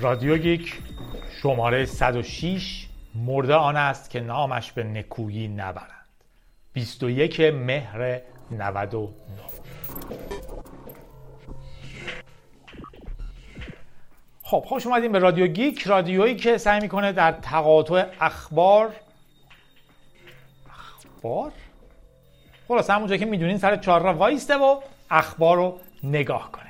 رادیو گیک شماره 106 مرده آن است که نامش به نکویی نبرند. 21 مهر 99 خب خوش اومدیم به رادیو گیک. رادیویی که سعی می‌کنه در تقاطع اخبار اخبار؟ خلاص همونجا که می‌دونین سر چهار را وایسته و اخبار رو نگاه کنه.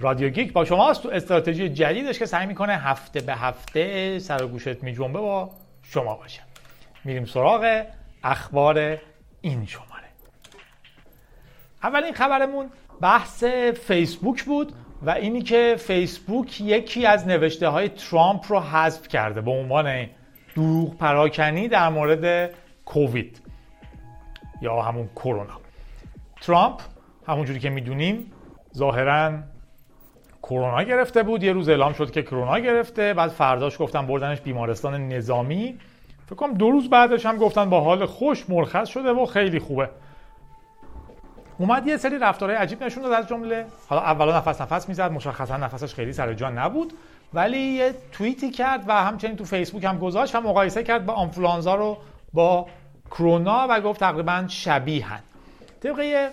رادیو گیک با شماست. تو استراتژی جدیدش که سعی می‌کنه هفته به هفته سر و گوشت میجنبه با شما باشه. میریم سراغ اخبار این شماره. اولین خبرمون بحث فیسبوک بود و اینی که فیسبوک یکی از نوشته های ترامپ رو حذف کرده به عنوان دروغ پراکنی در مورد کووید یا همون کرونا. ترامپ همونجوری که می‌دونیم ظاهرا کرونا گرفته بود. یه روز اعلام شد که کرونا گرفته. بعد فرداش گفتن بردنش بیمارستان نظامی. فکر کنم دو روز بعدش هم گفتن با حال خوش مرخص شده و خیلی خوبه. اومد یه سری رفتارهای عجیب نشون داد از جمله. حالا اولا نفس نفس می‌زد. مشخصا نفسش خیلی سر جا نبود. ولی یه توییتی کرد و همچنین تو فیسبوک هم گذاشت و مقایسه کرد با آنفولانزا رو با کرونا و گفت تقریبا شبیهن طبق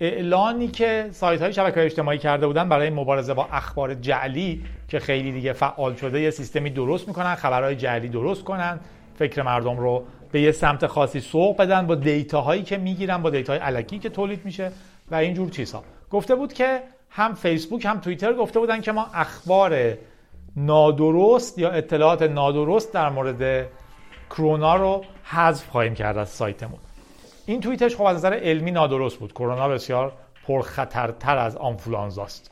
اعلانی که سایت های شبکه اجتماعی کرده بودن برای مبارزه با اخبار جعلی که خیلی دیگه فعال شده یه سیستمی درست می‌کنن خبرهای جعلی درست کنن فکر مردم رو به یه سمت خاصی سوق بدن با دیتا هایی که می‌گیرن با دیتا های علکی که تولید میشه و اینجور چیزها گفته بود که هم فیسبوک هم توییتر گفته بودن که ما اخبار نادرست یا اطلاعات نادرست در مورد کرونا رو حذف خواهیم کرد از سایتمون. این توییتش خب از نظر علمی نادرست بود. کرونا بسیار پرخطرتر از آنفولانزاست.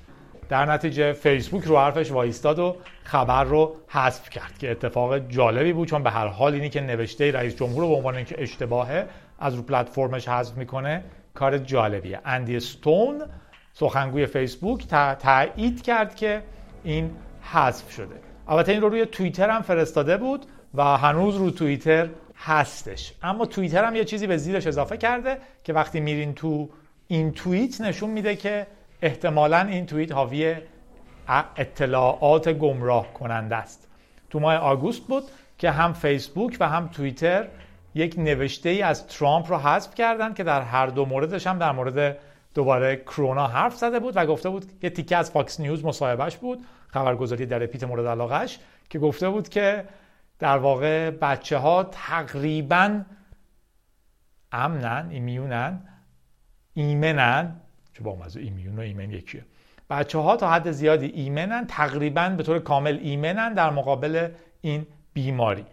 در نتیجه فیسبوک رو حرفش وایستاد و خبر رو حذف کرد که اتفاق جالبی بود چون به هر حال اینی که نوشته رئیس جمهور به عنوان اینکه اشتباهه از رو پلتفرمش حذف می‌کنه کار جالبیه. اندی ستون سخنگوی فیسبوک تایید کرد که این حذف شده. البته این رو روی توییتر هم فرستاده بود و هنوز رو توییتر هستش. اما توییتر هم یه چیزی به زیرش اضافه کرده که وقتی میرین تو این توییت نشون میده که احتمالا این توییت حاوی اطلاعات گمراه کننده است. تو ماه آگوست بود که هم فیسبوک و هم توییتر یک نوشته ای از ترامپ رو حذف کردن که در هر دو موردش هم در مورد دوباره کرونا حرف زده بود و گفته بود یه تیکه از Fox News مصاحبهش بود خبرگزاری درپیت مورد علاقش که گفته بود که در واقع بچه ها تقریبا امنن immune ن ایمنن چه بامزه immune و ایمن یکیه. بچه ها تا حد زیادی ایمنن تقریبا به طور کامل ایمنن در مقابل این بیماری.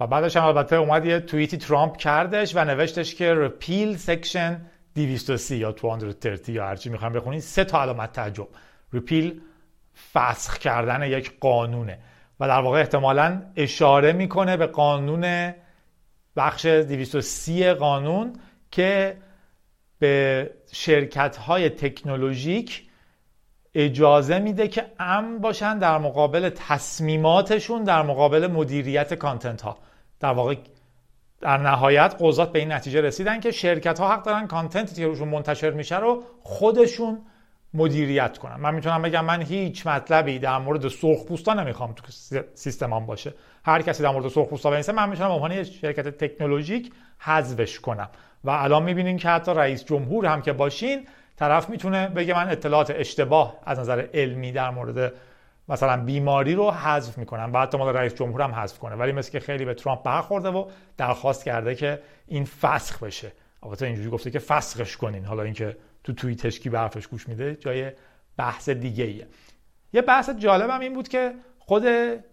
و بعدش هم البته اومد یه توییتی ترامپ کردش و نوشتش که repeal section 230 یا 230 یا هرچی می‌خوام بخونید سه تا علامت تعجب. رپیل فسخ کردن یک قانونه. و در واقع احتمالا اشاره می‌کنه به قانون بخش 230 قانون که به شرکت های تکنولوژیک اجازه میده که امن باشن در مقابل تصمیماتشون در مقابل مدیریت کانتنت ها در واقع در نهایت قضات به این نتیجه رسیدن که شرکت ها حق دارن کانتنتی که روشون منتشر میشه رو خودشون مدیریت کنن من می‌تونم بگم من هیچ مطلبی در مورد سرخپوستا نمی‌خوام تو سیستمم باشه. هر کسی در مورد سرخپوستا بنویسه من می‌تونم به عنوان شرکت تکنولوژیک حذفش کنم. و الان می‌بینین که حتی رئیس جمهور هم که باشین طرف می‌تونه بگه من اطلاعات اشتباه از نظر علمی در مورد مثلا بیماری رو حذف می‌کنم بعد تا مال رئیس جمهور هم حذف کنه. ولی مثل که خیلی به ترامپ برخورده و درخواست کرده که این فسخ بشه. البته اینجوری گفته که فسخش کنین. حالا اینکه تو توییتش کی به گوش میده؟ جای بحث دیگه ایه یه بحث جالبم این بود که خود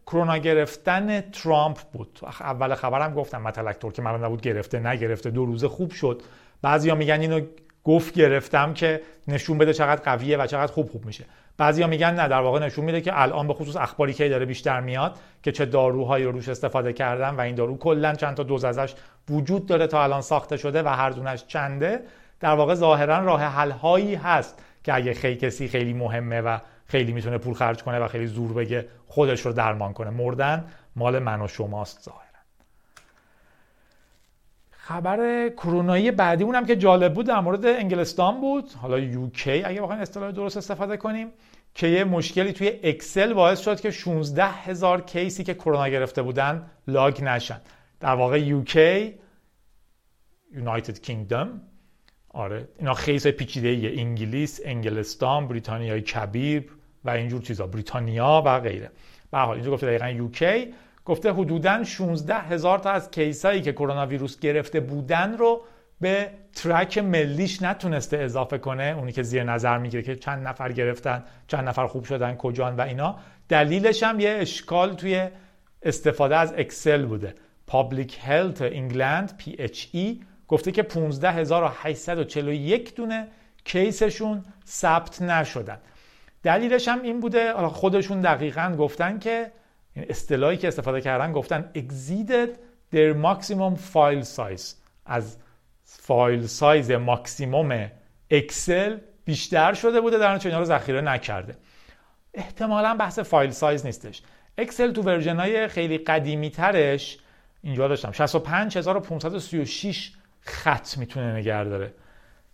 کرونا گرفتن ترامپ بود. اول خبرم گفتم متلکتور که من نبود گرفته نگرفته دو روزه خوب شد. بعضیا میگن اینو گفت گرفتم که نشون بده چقدر قویه و چقدر خوب خوب میشه. بعضیا میگن نه در واقع نشون میده که الان به خصوص اخباری که داره بیشتر میاد که چه داروهایی رو روش استفاده کردن و این دارو کلا چند تا دوز ازش وجود داره تا الان ساخته شده و هر دونش چنده. در واقع ظاهرا راه حل هایی هست که اگه خیلی کسی خیلی مهمه و خیلی می‌تونه پول خرج کنه و خیلی زور بگه خودش رو درمان کنه. مردن مال من و شماست ظاهرا. خبر کرونایی بعدی اونم که جالب بود در مورد انگلستان بود. حالا یوکی اگه بخوایم اصطلاح درست استفاده کنیم که یه مشکلی توی اکسل باعث شد که 16 هزار کیسی که کرونا گرفته بودن لاگ نشن. در واقع یوکی یونایتد کینگدم آره. اینا خیلی پیچیده ایه. انگلیس انگلستان بریتانیای کبیر و اینجور چیزا. بریتانیا و غیره. به حال اینجا گفته دقیقا یوکی گفته حدودا 16 هزار تا از case ایی که کرونا ویروس گرفته بودن رو به track ملیش نتونسته اضافه کنه. اونی که زیر نظر می‌گیره که چند نفر گرفتن چند نفر خوب شدن کجان و اینا. دلیلش هم یه اشکال توی استفاده از Excel بوده. Public Health England PHE گفته که 15841 دونه case شون ثبت نشدن. دلیلش هم این بوده خودشون دقیقا گفتن که این اصطلاحی که استفاده کردن گفتن exceeded their maximum file size. از file size ماکسیموم Excel بیشتر شده بوده در اینا رو ذخیره نکرده. احتمالا بحث file size نیستش. Excel تو version های خیلی قدیمی ترش اینجا داشتم 65536 خط می‌تونه نگه داره.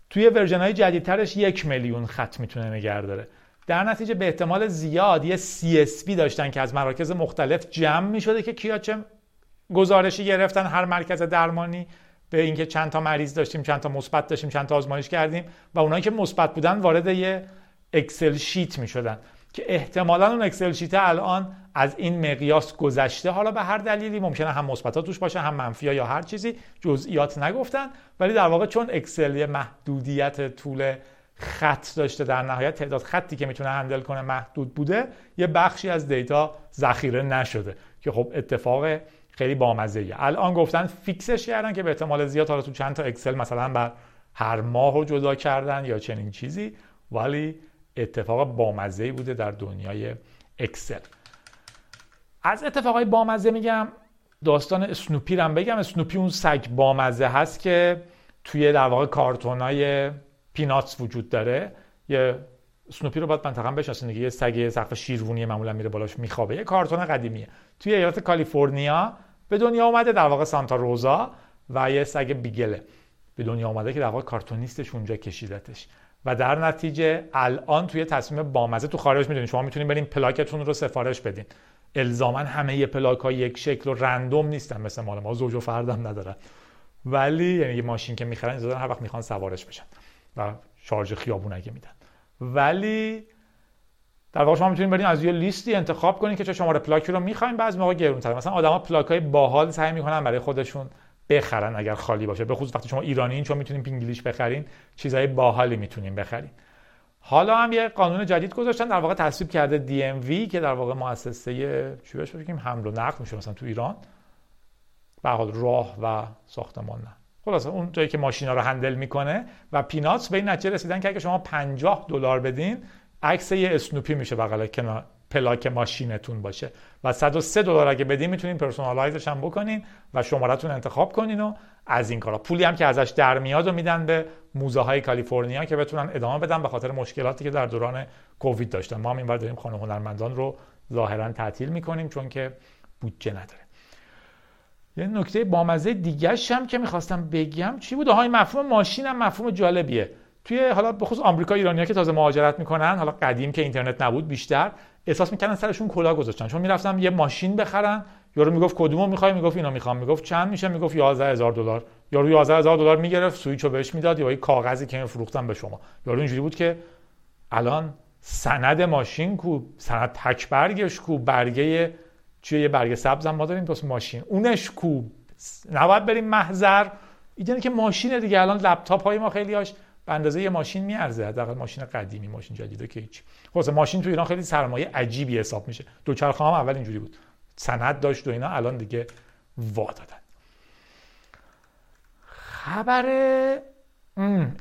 توی version های جدیدترش یک میلیون خط می‌تونه نگه داره. در نتیجه به احتمال زیاد یه CSV داشتن که از مراکز مختلف جمع می‌شده که کیا چه گزارشی گرفتن. هر مرکز درمانی به اینکه چند تا مریض داشتیم چند تا مثبت داشتیم چند تا آزمایش کردیم و اونایی که مثبت بودن وارد یه Excel sheet می شدن که احتمالا اون Excel sheet الان از این مقیاس گذشته. حالا به هر دلیلی ممکنه هم مثبت توش باشه هم منفی یا هر چیزی جزئیات نگفتن. ولی در واقع چون Excel یه محدودیت طول خط داشته در نهایت تعداد خطی که می‌تونه handle کنه محدود بوده یه بخشی از data ذخیره نشده که خب اتفاق خیلی بامزه ایه. الان گفتن fix ش کردن که به احتمال زیاد حالا تو چند تا Excel مثلا بر هر ماه رو جدا کردن یا چنین چیزی. ولی اتفاق بامزه بوده در دنیای Excel. از اتفاقای بامزه میگم داستان اسنوپی رو بگم. اسنوپی اون سگ بامزه هست که توی در واقع کارتونای پیناتس وجود داره. یه اسنوپی رو باید منطقا بشناسین دیگه یه سگ سقف شیروونی معمولا میره بالاش میخوابه. یه کارتون قدیمیه. توی ایالت کالیفرنیا به دنیا اومده در واقع سانتا روزا و یه سگ بیگله. به دنیا اومده که در واقع کارتونیستش اونجا کشیدتش. و در نتیجه الان توی تصمیم بامزه تو خارج می‌دونید شما می‌تونید برین پلاکتون رو سفارش بدین. الزاما همه پلاک های یک شکل و random نیستن. مثل مال ما زوج و فردم ندارن ولی یعنی یه ماشین که می‌خرن هر وقت می‌خوان سوارش بشن و شارژ خیابون اگه میدن. ولی در واقع شما می‌تونید برین از یه لیستی انتخاب کنید که چه شماره پلاکی رو می‌خواین. بعضی موقع گرون‌تره. مثلا آدما پلاک های باحال سعی می‌کنن برای خودشون بخرن اگر خالی باشه. به خصوص وقتی شما ایرانیین چون می‌تونین پینگلیش بخرین چیزای باحالی می‌تونین بخرین حالا هم یه قانون جدید گذاشتن در واقع تصویب کرده DMV که در واقع مؤسسه چی بهش بگیم حمل و نقل میشه مثلا تو ایران. به حال راه و ساختمان نه. خلاصه اون جایی که ماشینا رو handle می‌کنه و Peanuts به این نتیجه رسیدن که اگه شما 50 دلار بدین عکس یه Snoopy میشه بغل کنار. پلاک ماشینتون باشه. و 103 دلار اگه بدین می‌تونین personalize ش هم بکنین و شمارتون انتخاب کنین و از این کارا. پولی هم که ازش در میاد و میدن به موزه های کالیفرنیا که بتونن ادامه بدن به خاطر مشکلاتی که در دوران کووید داشتن. ما هم اینور داریم خانه هنرمندان رو ظاهرا تعطیل می‌کنیم چون که بودجه نداره. یه نکته بامزه دیگه هم که می‌خواستم بگم چی بود؟ های مفهوم ماشین هم مفهوم جالبیه. توی حالا به خصوص آمریکا ایرانیا که تازه مهاجرت می‌کنن حالا قدیم که اینترنت نبود بیشتر احساس می‌کنن سرشون کلاه گذاشتن. چون می‌رفتم یه ماشین بخرن یارو می‌گفت کدومو می‌خوای؟ می‌گفت اینو می‌خوام. می‌گفت چند میشه؟ می‌گفت 11000 دلار. یارو 11000 دلار می‌گرفت سوئیچو بهش می‌داد یا یه کاغذی که فروختن به شما. یارو اینجوری بود که الان سند ماشین کو سند تک برگش کو برگه چیه یه برگه سبز ما داریم واسه ماشین. اونش کو. نباید بریم محضر. ایده که ماشین دیگه. الان لپتاپ های ما خیلی هاش به اندازه یه ماشین میارزه حداقل ماشین قدیمی ماشین جدیده که هیچ خلاص ماشین تو ایران خیلی سرمایه عجیبی حساب میشه. دوچرخه هم اول اینجوری بود. سند داشت و اینا الان دیگه وا دادن. خبر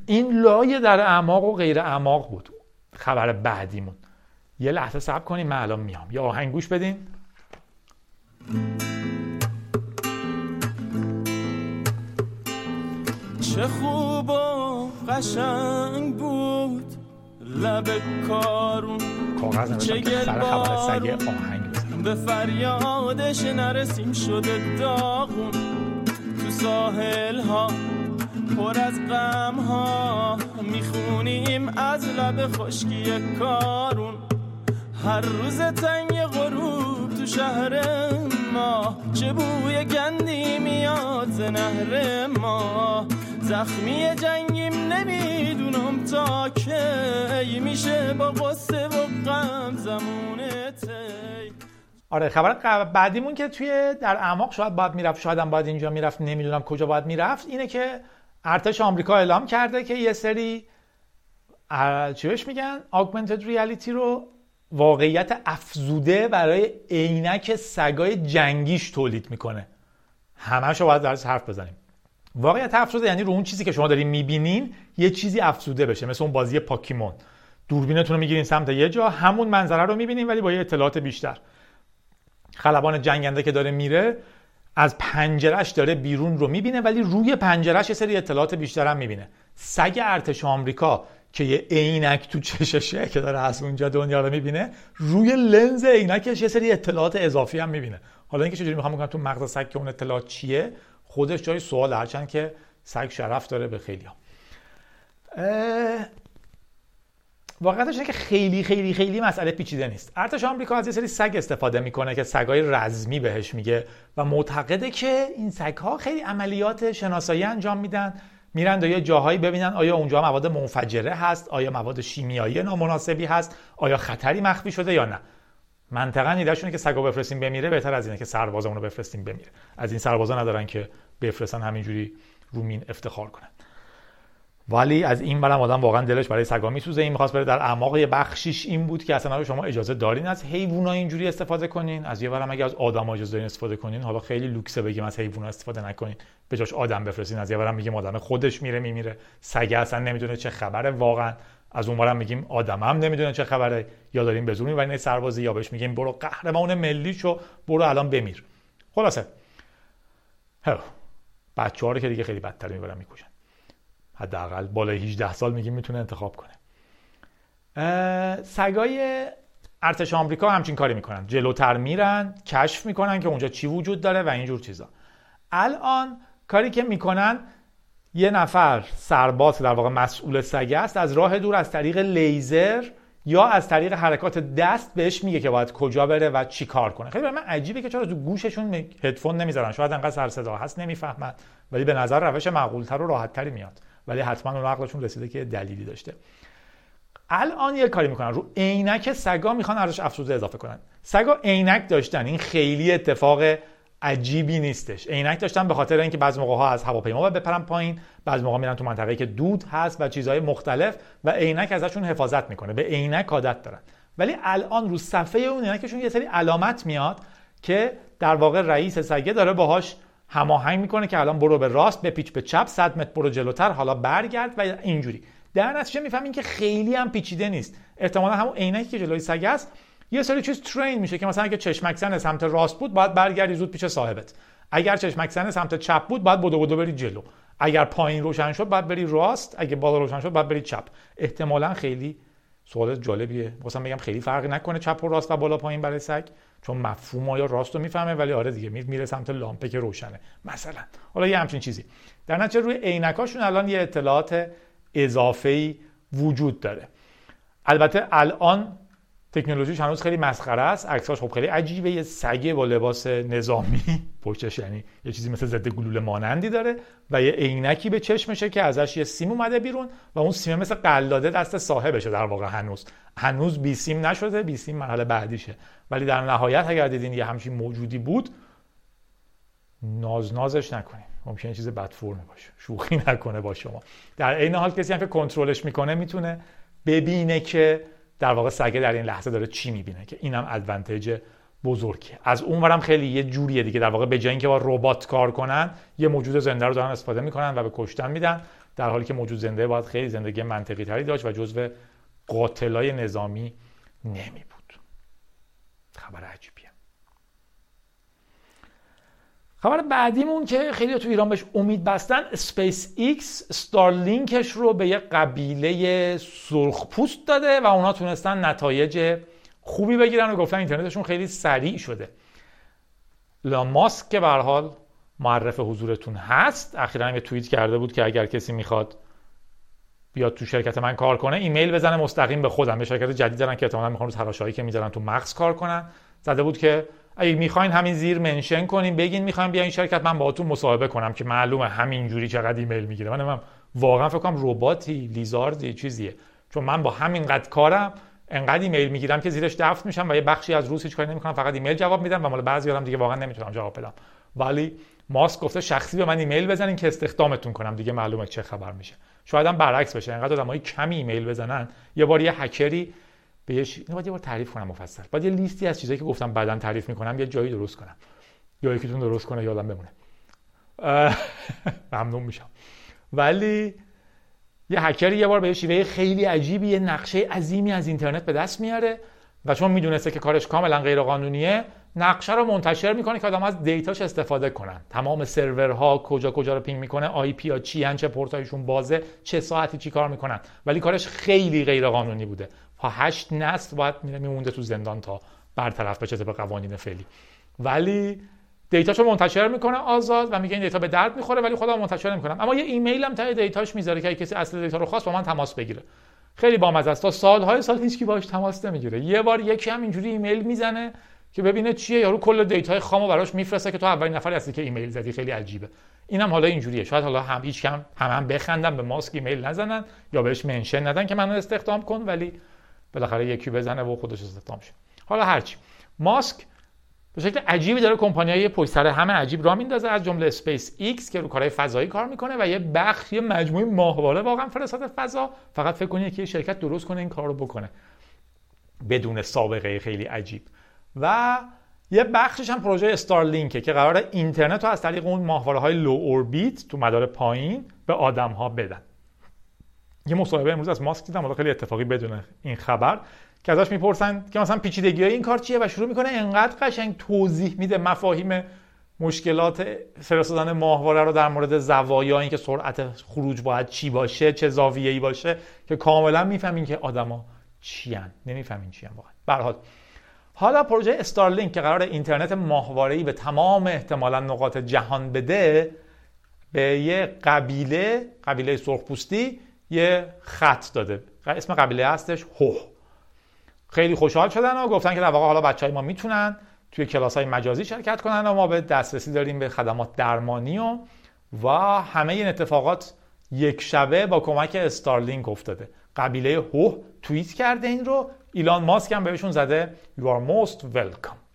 این لایه در اعماق و غیر اعماق بود. خبر بعدیمون. یه لحظه صبر کنیم من الان میام. یا آهنگ گوش بدین. چه خوب و قشنگ بود. لب کارون چه خبر به فریادش نرسیم شده داغون. تو ساحل ها پر از غم ها می‌خونیم از لب خشکی کارون. هر روز تنگ غروب تو شهر ما چه بوی گندی میاد نهر ما. زخمی جنگیم نمی‌دونم تا کی. میشه با قصه و غم زمونه تی آره خبر بعدیمون که توی در اعماق شاید باید می‌رفت شاید هم باید اینجا می‌رفت نمی‌دونم کجا باید می‌رفت. اینه که ارتش آمریکا اعلام کرده که یه سری چی بهش میگن؟ augmented reality رو واقعیت افزوده برای عینک سگای جنگیش تولید می‌کنه. همش رو باید درش حرف بزنیم. واقعیت افزوده یعنی رو اون چیزی که شما دارین می‌بینین یه چیزی افزوده بشه مثل اون بازی پاکیمون. دوربینتون رو می‌گیرین سمت یه جا همون منظره رو می‌بینین ولی با یه اطلاعات بیشتر. خلبان جنگنده که داره میره از پنجرش داره بیرون رو می‌بینه ولی روی پنجرش یه سری اطلاعات بیشتر هم می‌بینه. سگ ارتش آمریکا که یه عینک تو چششه که داره از اونجا دنیا رو می‌بینه روی لنز عینکش یه سری اطلاعات اضافی هم می‌بینه. حالا اینکه چجوری می‌خوام بگم تو مغز سگ که اون اطلاعات چیه؟ خودش جای سوال هرچند که سگ شرف داره به خیلی ها. واقعیتش که خیلی خیلی خیلی مسئله پیچیده نیست. ارتش آمریکا از یه سری سگ استفاده می‌کنه که سگای رزمی بهش میگه و معتقده که این سگها خیلی عملیات شناسایی انجام میدن. میرن یه جاهایی ببینن آیا اونجا مواد منفجره هست آیا مواد شیمیایی نامناسبی هست آیا خطری مخفی شده یا نه. منطقا ایدهشونه که سگو بفرستیم بمیره بهتر از اینه که سربازمون رو بفرستیم بمیره. از این سربازا ندارن که بفرستن همینجوری رو مین افتخار کنن. ولی از این برم آدم واقعا دلش برای سگا میسوزه. این می‌خواست بره در اعماق بخشیش این بود که اصلا شما اجازه دارین از حیوونا اینجوری استفاده کنین؟ از یه برم اگه از آدم اجازه دارین استفاده کنین حالا خیلی لوکسه بگیم از حیوونا استفاده نکنین. به جاش آدم بفرستین. از یه برم میگیم آدم خودش میره میمیره. سگ اصلا نمی‌دونه چه خبره واقعا. از اون برم میگیم آدم هم نمی‌دونه چه خبره. یا داریم به زور می‌برین سربازی یا بهش میگیم برو قهرمان ملی شو برو الان بمیر. خلاصه. بچه‌ها رو که دیگه خیلی بدتر می‌برن می‌کشن. حداقل بالای 18 سال میگیم می‌تونه انتخاب کنه. سگای ارتش آمریکا همچین کاری می‌کنن. جلوتر میرن کشف می‌کنن که اونجا چی وجود داره و اینجور چیزا. الان کاری که می‌کنن یه نفر سرباز در واقع مسئول سگه است از راه دور از طریق لیزر یا از طریق حرکات دست بهش میگه که باید کجا بره و چی کار کنه. خیلی من عجیبه که چرا تو گوششون هدفون نمی‌ذارن. شاید انقدر سر صدا هست نمی‌فهمن. ولی به نظر روش معقولتر و راحتتری میاد. ولی حتما اون عقلشون رسیده که دلیلی داشته. الان یه کاری می‌کنن. رو عینک سگا می‌خوان ارزش افزوده اضافه کنن. سگا عینک داشتن. این خیلی اتفاق عجیبی نیستش. عینک داشتن به خاطر اینکه بعضی موقع ها از هواپیما باید بپرن پایین بعضی موقع میرن تو منطقه‌ای که دود هست و چیزهای مختلف و عینک ازشون حفاظت می‌کنه. به عینک عادت دارن. ولی الان رو صفحه اون عینکشون یه سری علامت میاد که در واقع رئیس سگه داره باهاش هماهنگ می‌کنه که الان برو به راست به پیچ به چپ 100 متر برو جلوتر حالا برگرد و اینجوری. در نتیجه می‌فهمین که خیلی هم پیچیده نیست. احتمالا همون عینکی که جلوی سگ است یه سری چیز ترین میشه که مثلا اگه چشمک زن سمت راست بود باید برگردی زود پیش صاحبت. اگر چشمک زن سمت چپ بود باید بدو بدو بری جلو. اگر پایین روشن شد باید بری راست. اگه بالا روشن شد باید بری چپ. احتمالا خیلی سوال جالبیه. مثلا بگم خیلی فرقی نکنه چپ و راست و بالا پایین برای سگ چون مفهوم آیا راست رو می‌فهمه ولی آره دیگه میره سمت لامپه که روشنه. مثلا. حالا یه همچین چیزی. در نتیجه روی عینکاشون الان یه اطلاعات اضافه وجود داره. البته الان تکنولوژیش هنوز خیلی مسخره است. عکساش خب خیلی عجیبه. یه سگه با لباس نظامی پشتش یعنی یه چیزی مثل ضد گلوله مانندی داره و یه عینکی به چشمشه که ازش یه سیم اومده بیرون و اون سیم مثل قلاده دست صاحبشه در واقع هنوز. هنوز بی سیم نشده بی سیم مرحله بعدیشه. ولی در نهایت اگر دیدین یه همچین موجودی بود ناز نازش نکنین. ممکنه چیز بد فرمی باشه. شوخی نکنه با شما. در عین حال کسی هم که کنترلش می‌کنه می‌تونه ببینه که در واقع سگه در این لحظه داره چی می‌بینه که اینم ادوانتج بزرگیه. از اونورم خیلی یه جوریه دیگه. در واقع به جای اینکه با ربات کار کنن یه موجود زنده رو دارن استفاده می‌کنن و به کشتن میدن در حالی که موجود زنده باید خیلی زندگی منطقی تری داشت و جزو قاتلای نظامی نمی بود خبر عجیبیه خبر بعدیمون که خیلی تو ایران بهش امید بستن SpaceX Starlink ش رو به یه قبیله سرخپوست داده و اونا تونستن نتایج خوبی بگیرن و گفتن اینترنتشون خیلی سریع شده. ماسک که به حال معرف حضورتون هست. اخیرا یه توییت کرده بود که اگر کسی می‌خواد بیاد تو شرکت من کار کنه ایمیل بزنه مستقیم به خودم. یه شرکت جدید دارن که احتمالاً می‌خوان رو تراشایی که می‌ذارن تو مغز کار کنن. زده بود که اگه می‌خواین همین زیر mention کنین بگین می‌خوایم بیاین شرکت من باهاتون مصاحبه کنم که معلومه همین جوری چقدر ایمیل می‌گیره. من, من واقعا فکر کنم رباتی lizard ی چیزیه. چون من با همین قد کارم انقدر ایمیل می‌گیرم که زیرش دفن میشم و یه بخشی از روز هیچ کاری نمی‌کنم فقط ایمیل جواب میدم و مال بعضی دیگه واقعا نمی‌تونم جواب بدم. ولی ماسک گفته شخصی به من ایمیل بزنین که استخدامتون کنم دیگه معلومه چه خبر میشه. شاید هم برعکس بشه. انقدر آدمای کمی ایمیل بزنن یه بار یه هکری بهش اینو باید یه بار تعریف کنم مفصل. باید یه لیستی از چیزایی که گفتم بعدا تعریف می‌کنم یه جایی درست کنم. یا یکیتون درست کنه یادم بمونه. ممنون میشم. ولی یه هکر یه بار به شیوه خیلی عجیبی یه نقشه عظیمی از اینترنت به دست میاره و چون می‌دونسته که کارش کاملا غیر قانونیه نقشه رو منتشر می‌کنه که آدم از data ش استفاده کنن. تمام سرورها کجا کجا رو ping می‌کنه IP ها چی چه پورتایشون بازه چه ساعتی چی کار می‌کنن. ولی کارش خیلی غیر قانونی بوده. تا هشت نسل باید میمونده تو زندان تا برطرف بشه به قوانین فعلی. ولی data شو منتشر می‌کنه آزاد و میگه این data به درد می‌خوره ولی خودم منتشر نمی‌کنم. اما یه ایمیل هم ته data ش می‌ذاره که کسی اصل data رو خواست با من تماس بگیره. خیلی بامزه است. تا سالهای سال هیچکی باهاش تماس نمی‌گیره. یه بار یکی هم اینجوری ایمیل می‌زنه که ببینه چیه. یارو کل data ی خامو براش میفرسته که تو اولین نفری هستی که ایمیل زدی. خیلی عجیبه. اینم حالا اینجوریه. شاید حالا هم هیچ کم هم, هم بخندن به ماسک ایمیل نزنن یا بهش mention ندن که منو استخدام کن. ولی بالاخره یکی بزنه و خودش استخدام شه. حالا هرچی. ماسک به شکل عجیبی داره کمپانیای پشت سر هم عجیب راه میندازه. از جمله اسپیس ایکس که رو کارهای فضایی کار می‌کنه و یه بخش یه مجموعه ماهواره واقعا فرستاد فضا. فقط فکر کنید که یه شرکت درست کنه این کار رو بکنه. بدون سابقه خیلی عجیب. و یه بخشش هم پروژه استارلینکه که قرار اینترنت رو از طریق اون ماهواره های لو اوربیت تو مدار پایین به آدم ها بدن. یه مصاحبه امروز از ماسک دیدم خیلی اتفاقی بدون این خبر که ازش می‌پرسن که مثلا پیچیدگی های این کار چیه و شروع می‌کنه انقدر قشنگ توضیح میده مفاهیم مشکلات فرستادن ماهواره رو در مورد زوایا اینکه سرعت خروج باید چی باشه چه زاویه‌ای باشه که کاملا می‌فهمین که آدما چیان. نمی‌فهمین چیان واقعا. به حالا پروژه استارلینک که قرار اینترنت ماهواره‌ای به تمام احتمالا نقاط جهان بده به یه قبیله قبیله سرخپوستی یه خط داده. اسم قبیله هستش هو. خیلی خوشحال شدن و گفتن که در واقع حالا بچه های ما می‌تونن توی کلاس های مجازی شرکت کنن و ما به دسترسی داریم به خدمات درمانی و و همه این اتفاقات یک شبه با کمک استارلینک افتاده. قبیله هو توییت کرده این رو. ایلان ماسک هم بهشون زده. You are most welcome.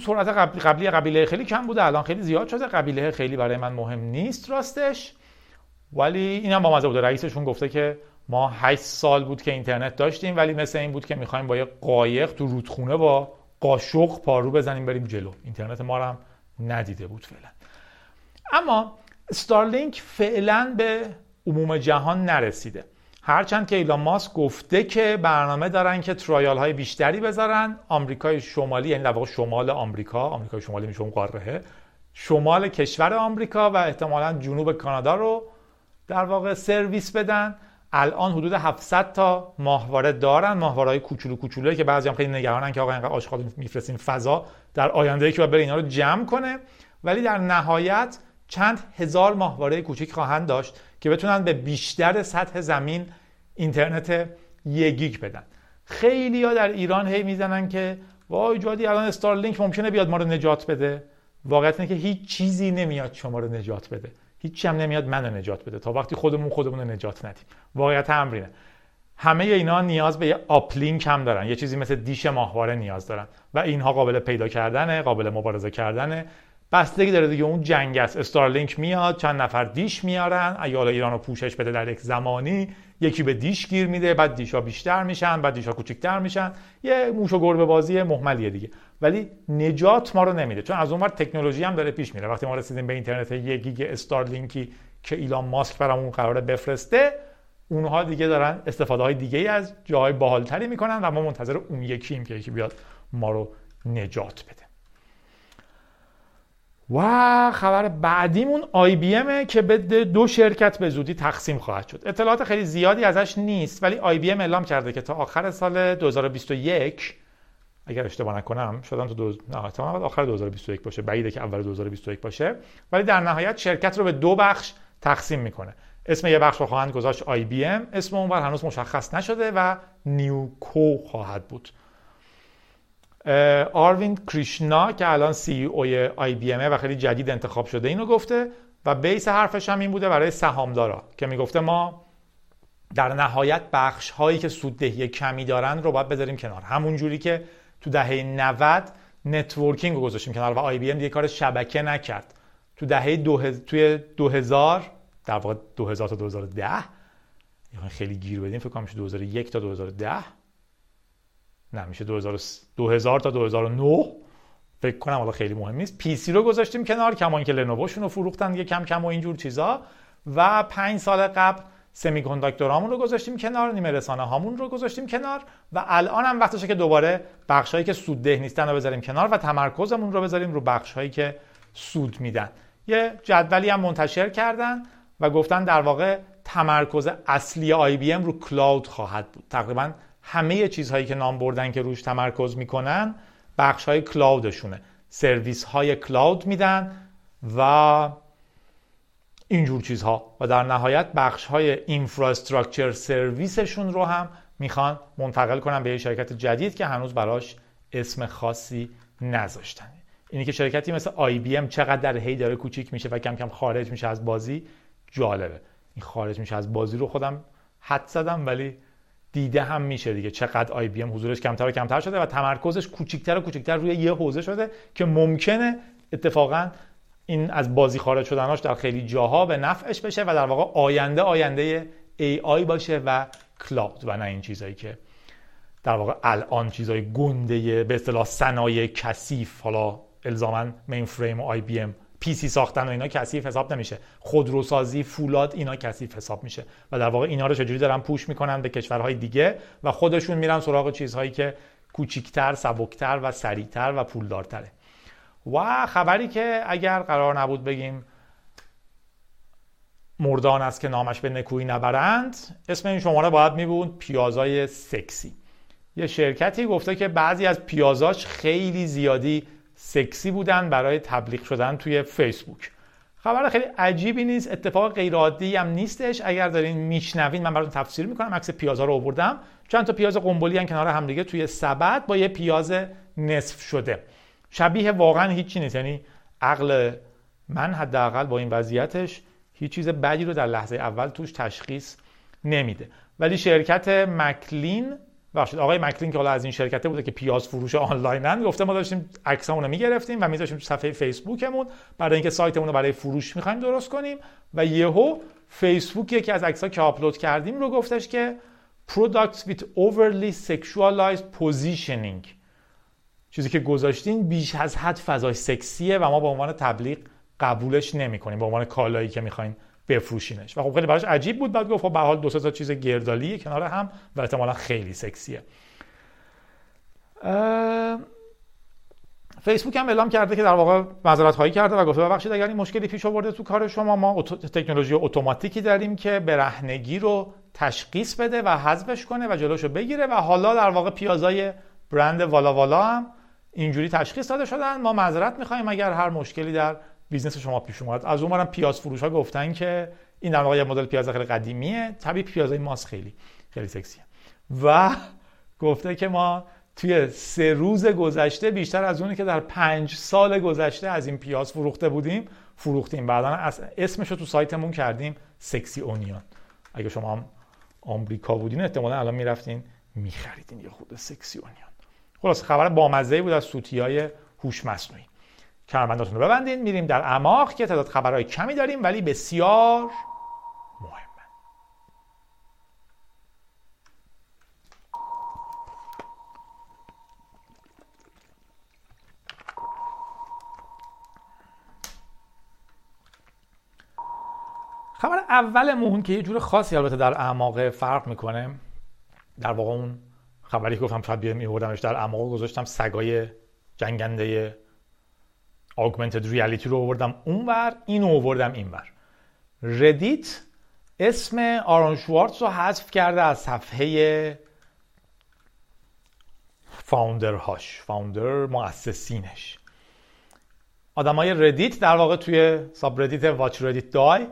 سرعت قبلی قبیله خیلی کم بوده الان خیلی زیاد شده. قبیله خیلی برای من مهم نیست راستش. ولی این هم با مزه بوده رئیسشون گفته که ما 8 سال بود که اینترنت داشتیم ولی مثل این بود که می‌خوایم با یه قایق تو رودخونه با قاشق پارو بزنیم بریم جلو. اینترنت ما هم ندیده بود فعلا. اما ستارلینک فعلا به عموم جهان نرسیده. هرچند که ایلان ماسک گفته که برنامه دارن که ترایال های بیشتری بذارن آمریکای شمالی یعنی در شمال آمریکا آمریکای شمالی میشه اون قاره شمال کشور آمریکا و احتمالا جنوب کانادا رو در واقع سرویس بدن. الان حدود 700 تا ماهواره دارن ماهواره های کوچولو کوچولو که بعضی هم خیلی نگرانن که آقا اینقدر آشغال میفرستین فضا در آینده که باید بره اینا رو جمع کنه. ولی در نهایت چند هزار ماهواره کوچیک خواهند داشت. که بتونن به بیشتر سطح زمین اینترنت یک گیگ بدن. خیلی ها در ایران هی می‌زنن که وای جادی الان استارلینک ممکنه بیاد ما رو نجات بده. واقعیت اینه که هیچ چیزی نمیاد شما رو نجات بده. هیچی هم نمیاد منو نجات بده. تا وقتی خودمون خودمون رو نجات ندیم. واقعیت امر اینه همه اینا نیاز به یه uplink هم دارن. یه چیزی مثل دیش ماهواره نیاز دارن. و اینها قابل پیدا کردنه قابل مبارزه کردنه. بستگی داره دیگه اون جنگ است. استارلینک میاد چند نفر دیش میارن. ایال ایران رو پوشش بده در یک زمانی یکی به دیش گیر میده بعد دیشا بیشتر میشن بعد دیشا کوچیکتر میشن. یه موش و گربه بازی محملیه دیگه. ولی نجات ما رو نمیده. چون از اونور تکنولوژی هم داره پیش میره. وقتی ما رسیدیم به اینترنت یک گیگ استارلینکی که ایلان ماسک برامون قراره بفرسته اونها دیگه دارن استفاده های دیگه از جاهای باحالتری می‌کنن و ما منتظر اون یکیم که یکی بیاد ما رو نجات بده. و خبر بعدیمون آی بی امه که به دو شرکت به زودی تقسیم خواهد شد. اطلاعات خیلی زیادی ازش نیست ولی آی بی ام اعلام کرده که تا آخر سال 2021 اگر اشتباه نکنم شدم تو دو... نه آخر 2021 باشه بعیده که اول 2021 باشه. ولی در نهایت شرکت رو به دو بخش تقسیم می‌کنه. اسم یه بخش رو خواهند گذاشت IBM اسم اون هنوز مشخص نشده و NewCo خواهد بود. آروین کریشنا که الان CEO آی بی امه و خیلی جدید انتخاب شده اینو گفته و base حرفش هم این بوده برای سهامدارا که می‌گفته ما در نهایت بخش هایی که سوددهی کمی دارن رو باید بذاریم کنار. همون جوری که تو دهه 90 networking رو گذاشتیم کنار و آی بی ام دیگه کار شبکه نکرد. تو دهه دو توی 2000 در واقع 2000 تا 2010 خیلی گیر بدیم فکر کنم 2001 تا 2010 نه میشه 2000 تا 2009 فکر کنم حالا خیلی مهم نیست. پی سی رو گذاشتیم کنار کما اینکه لنووشون رو فروختن دیگه کم کم و اینجور چیزا. و پنج سال قبل سمی رو گذاشتیم کنار نیمه رسانه هامون رو گذاشتیم کنار. و الان هم وقتشه که دوباره بخشهایی که سودده نیستن رو بذاریم کنار و تمرکزمون رو بذاریم رو بخشهایی که سود میدن. یه جدولی هم منتشر کردن و گفتن در واقع تمرکز اصلی آی بی ام رو کلاود خواهد بود. تقریبا همه چیزهایی که نام بردن که روش تمرکز می‌کنن بخش های کلاودشونه. سرویس های کلاود میدن و اینجور چیزها. و در نهایت بخش های اینفراستراکچر سرویسشون رو هم می‌خوان منتقل کنن به یه شرکت جدید که هنوز براش اسم خاصی نذاشتن. اینی که شرکتی مثل آی بی ام چقدر در هی داره کوچیک میشه و کم کم خارج میشه از بازی جالبه. این خارج میشه از بازی رو خودم حدس زدم ولی دیده هم میشه دیگه. چقدر آی بی ام حضورش کمتر و کمتر شده و تمرکزش کوچیکتر و کوچیکتر روی یه حوزه شده که ممکنه اتفاقا این از بازی خارج شدناش در خیلی جاها به نفعش بشه و در واقع آینده آینده AI باشه و cloud و نه این چیزایی که در واقع الان چیزای گنده به اصطلاح صنایع کثیف حالا الزاما mainframe و آی بی ام PC ساختن و اینا کثیف حساب نمیشه. خودروسازی فولاد اینا کثیف حساب میشه. و در واقع اینا رو چجوری دارن push می‌کنن به کشورهای دیگه و خودشون میرن سراغ چیزهایی که کوچیکتر سبکتر و سریعتر و پولدارتره. و خبری که اگر قرار نبود بگیم مردان است که نامش به نکویی نبرند اسم این شماره باید میبود پیازای سکسی. یه شرکتی گفته که بعضی از پیازاش خیلی زیادی سکسی بودن برای تبلیغ شدن توی فیسبوک. خبر خیلی عجیبی نیست اتفاق غیر عادی هم نیستش. اگر دارین میشنوین من براتون تفسیر می‌کنم عکس پیازا رو آوردم. چند تا پیاز قنبلی کنار همدیگه توی سبد با یه پیاز نصف شده. شبیه واقعا هیچی نیست. یعنی عقل من حداقل با این وضعیتش هیچ چیز بدی رو در لحظه اول توش تشخیص نمیده. ولی شرکت مکلین بخشید آقای مکلین که حالا از این شرکته بوده که پیاز فروش آنلاینن گفته ما داشتیم عکسامون رو می‌گرفتیم و میذاشتیم تو صفحه فیسبوکمون. برای اینکه سایتمون رو برای فروش می‌خوایم درست کنیم و یهو فیسبوک یکی از عکس‌ها که آپلود کردیم رو گفتش که products with overly sexualized positioning. چیزی که گذاشتین بیش از حد فضای سکسیه و ما به عنوان تبلیغ قبولش نمی‌کنیم به عنوان کالایی که می‌خوایم بفروشینش. و خب خیلی براش عجیب بود. بعد گفت خب به حال دو تا چیز گردالی کنار هم و احتمالا خیلی سکسیه. فیسبوک هم اعلام کرده که در واقع معذرت هایی کرده و گفته ببخشید اگر این مشکلی پیش آورده تو کار شما ما تکنولوژی اتوماتیکی داریم که برهنگی رو تشخیص بده و حذفش کنه و جلوشو بگیره و حالا در واقع پیازای برند والا والا هم اینجوری تشخیص داده شدن. ما معذرت می‌خوایم اگر هر مشکلی در business شما پیش اومد. از اون پیاز فروش ها گفتن که این در واقع یه مدل پیاز خیلی قدیمیه. طبیعی پیازای ماست خیلی خیلی سکسیه. و گفته که ما توی سه روز گذشته بیشتر از اونی که در پنج سال گذشته از این پیاز فروخته بودیم فروختیم. بعدا اسمش رو تو سایتمون کردیم sexy onion. اگه شما هم آمریکا بودین احتمالا الان می‌رفتین میخریدین یه خود سکسی اونیون. خلاص خبر بامزه بود از سوتی های هوش مصنوعی. کمربنداتون رو ببندین میریم در اعماق که تعداد خبرهای کمی داریم ولی بسیار مهمه. خبر اولمون که یه جور خاصی البته در اعماق فرق می‌کنه. در واقع اون خبری که گفتم شاید میوردمش در اعماق گذاشتم سگای جنگنده augmented ریالیتی رو آوردم اونور اینو آوردم اینور. ردیت اسم آرون شوارتز رو حذف کرده از صفحه فاوندرهاش فاوندر مؤسسینش. آدمای ردیت در واقع توی subreddit WatchRedditDie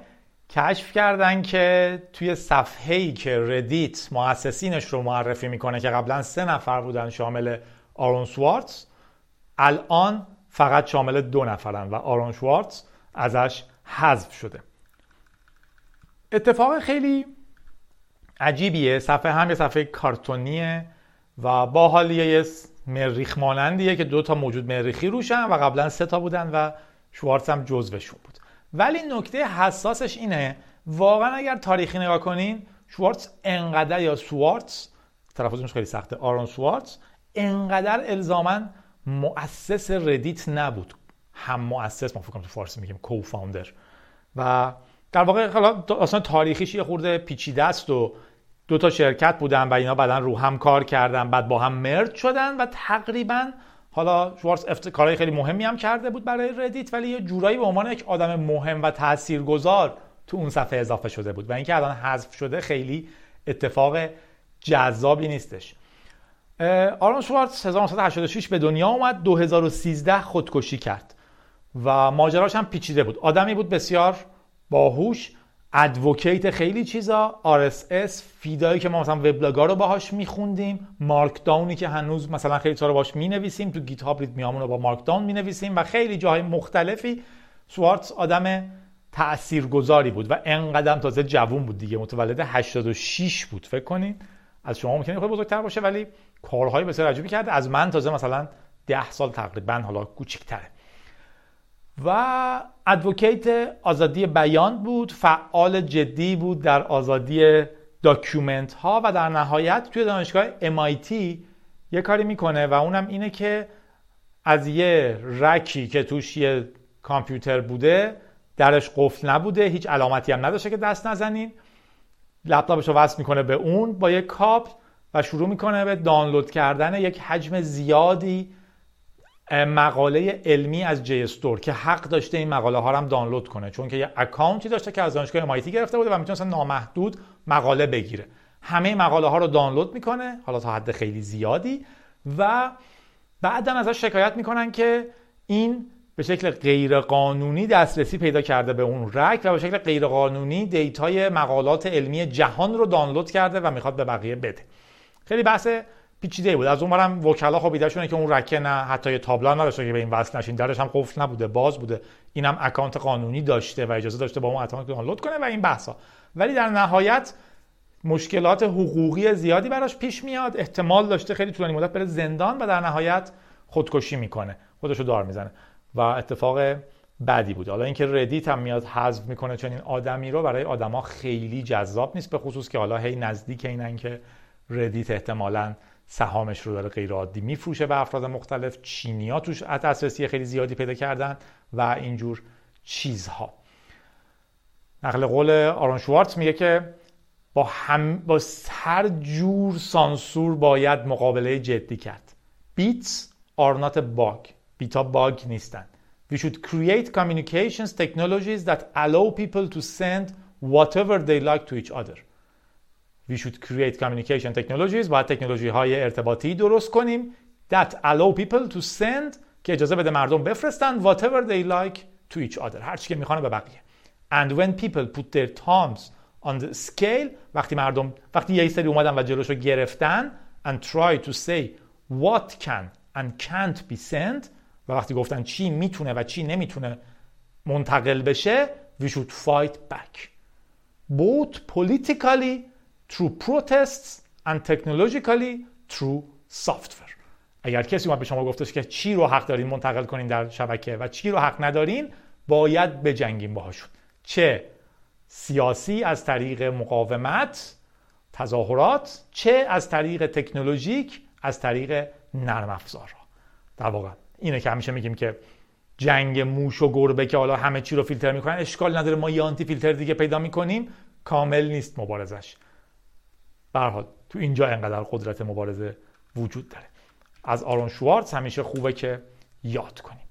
کشف کردن که توی صفحه ای که ردیت مؤسسینش رو معرفی می‌کنه که قبلا سه نفر بودن شامل آرون سوارتز الان فقط شامل دو نفرن و آرون شوارتز ازش حذف شده. اتفاق خیلی عجیبیه. صفحه هم یه صفحه کارتونیه و با حالیه یه مریخ مانندیه که دو تا موجود مریخی روشن و قبلا سه تا بودن و شوارتز هم جزوشون بود. ولی نکته حساسش اینه واقعا اگر تاریخی نگاه کنین شوارتز انقدر یا سوارتز تلفظش خیلی سخته آرون سوارتز انقدر الزاما مؤسس ردیت نبود. هم مؤسس ما فکر تو فارسی میگیم کو فاوندر و در واقع حالا اصلا تاریخیش یه خورده پیچیده است و دو تا شرکت بودن و اینا بعدا رو هم کار کردن بعد با هم مرد شدن و تقریبا حالا شوارتز افت... کارهای خیلی مهمی هم کرده بود برای ردیت ولی یه جورایی به عنوان یک آدم مهم و تاثیرگذار تو اون صفحه اضافه شده بود و اینکه الان حذف شده خیلی اتفاق جذابی نیستش. آرون شوارتز 1986 به دنیا اومد 2013 خودکشی کرد و ماجراش هم پیچیده بود. آدمی بود بسیار باهوش ادوکیت خیلی چیزا RSS فیدایی که ما مثلا وبلاگا رو باهاش میخوندیم مارک داونی که هنوز مثلا خیلی چیزا رو باهاش می‌نویسیم تو گیت هاب میامون رو با مارک داون می‌نویسیم و خیلی جاهای مختلفی سوارتز آدم تاثیرگذاری بود و انقدر تازه جوون بود دیگه متولد 86 بود فکر کنین. از شما ممکنه خیلی بزرگتر باشه ولی کارهای بسیار عجیبی کرده از من تازه مثلا 10 سال تقریبا حالا کوچیک‌تره. و advocate آزادی بیان بود. فعال جدی بود در آزادی document ها و در نهایت توی دانشگاه MIT یه کاری می‌کنه و اونم اینه که از یه rack ی که توش یه کامپیوتر بوده درش قفل نبوده. هیچ علامتی هم نداشته که دست نزنین. لپتاپش رو وصل می‌کنه به اون. با یک کابل و شروع می‌کنه به دانلود کردن یک حجم زیادی مقاله علمی از JSTOR که حق داشته این مقاله ها رو هم دانلود کنه. چون که یه account ی داشته که از دانشگاه MIT گرفته بوده و می‌تونه نامحدود مقاله بگیره. همه مقاله ها رو دانلود می‌کنه حالا تا حد خیلی زیادی و بعدم ازش شکایت می‌کنن که این به شکل غیرقانونی دسترسی پیدا کرده به اون rack و به شکل غیرقانونی data ی مقالات علمی جهان رو دانلود کرده و می‌خواد به بقیه بده. خیلی بحث پیچیده بود. از اونورم وکلا بحثشونه که اون rack ه نه حتی یه تابلو نداشته که به این وصل نشین. درش هم قفل نبوده باز بوده. اینم account قانونی داشته و اجازه داشته با اون account دانلود کنه و این بحثا. ولی در نهایت مشکلات حقوقی زیادی براش پیش میاد. احتمال داشته خیلی طولانی مدت بره زندان و در نهایت خودکشی می‌کنه. خودشو دار می‌زنه. و اتفاق بعدی بود. حالا اینکه ردیت هم میاد حذف می‌کنه چون این آدمی رو برای آدما خیلی جذاب نیست به خصوص که حالا هی نزدیک اینن که ردیت احتمالاً سهامش رو داره غیر عادی میفروشه به افراد مختلف. چینیا توش دسترسی خیلی زیادی پیدا کردن و اینجور چیزها. نقل قول آرون شوارتز میگه که با, هم با هر جور سانسور باید مقابله جدی کرد. بیتس a bug. بیتا باگ نیستن. We should create communications technologies that allow people to send whatever they like to each other. We should create communication technologies باید تکنولوژی های ارتباطی درست کنیم that allow people to send که اجازه بده مردم بفرستن whatever they like to each other هر چی که می‌خوان به بقیه and when people put their thumbs on the scale وقتی مردم وقتی یه سری اومدن و جلوشو گرفتن and try to say what can and can't be sent و وقتی گفتن چی می‌تونه و چی نمی‌تونه منتقل بشه we should fight back both politically through protests and technologically through software. اگر کسی اومد به شما گفتش که چی رو حق دارین منتقل کنین در شبکه و چی رو حق ندارین باید بجنگیم باهاشون. چه سیاسی از طریق مقاومت تظاهرات چه از طریق تکنولوژیک از طریق نرم افزارها در واقع اینه که همیشه میگیم که جنگ موش و گربه که حالا همه چی رو فیلتر می‌کنن اشکال نداره ما یه آنتی فیلتر دیگه پیدا می‌کنیم کامل نیست مبارزش. حال تو اینجا انقدر قدرت مبارزه وجود داره. از آرون شوارتز همیشه خوبه که یاد کنیم.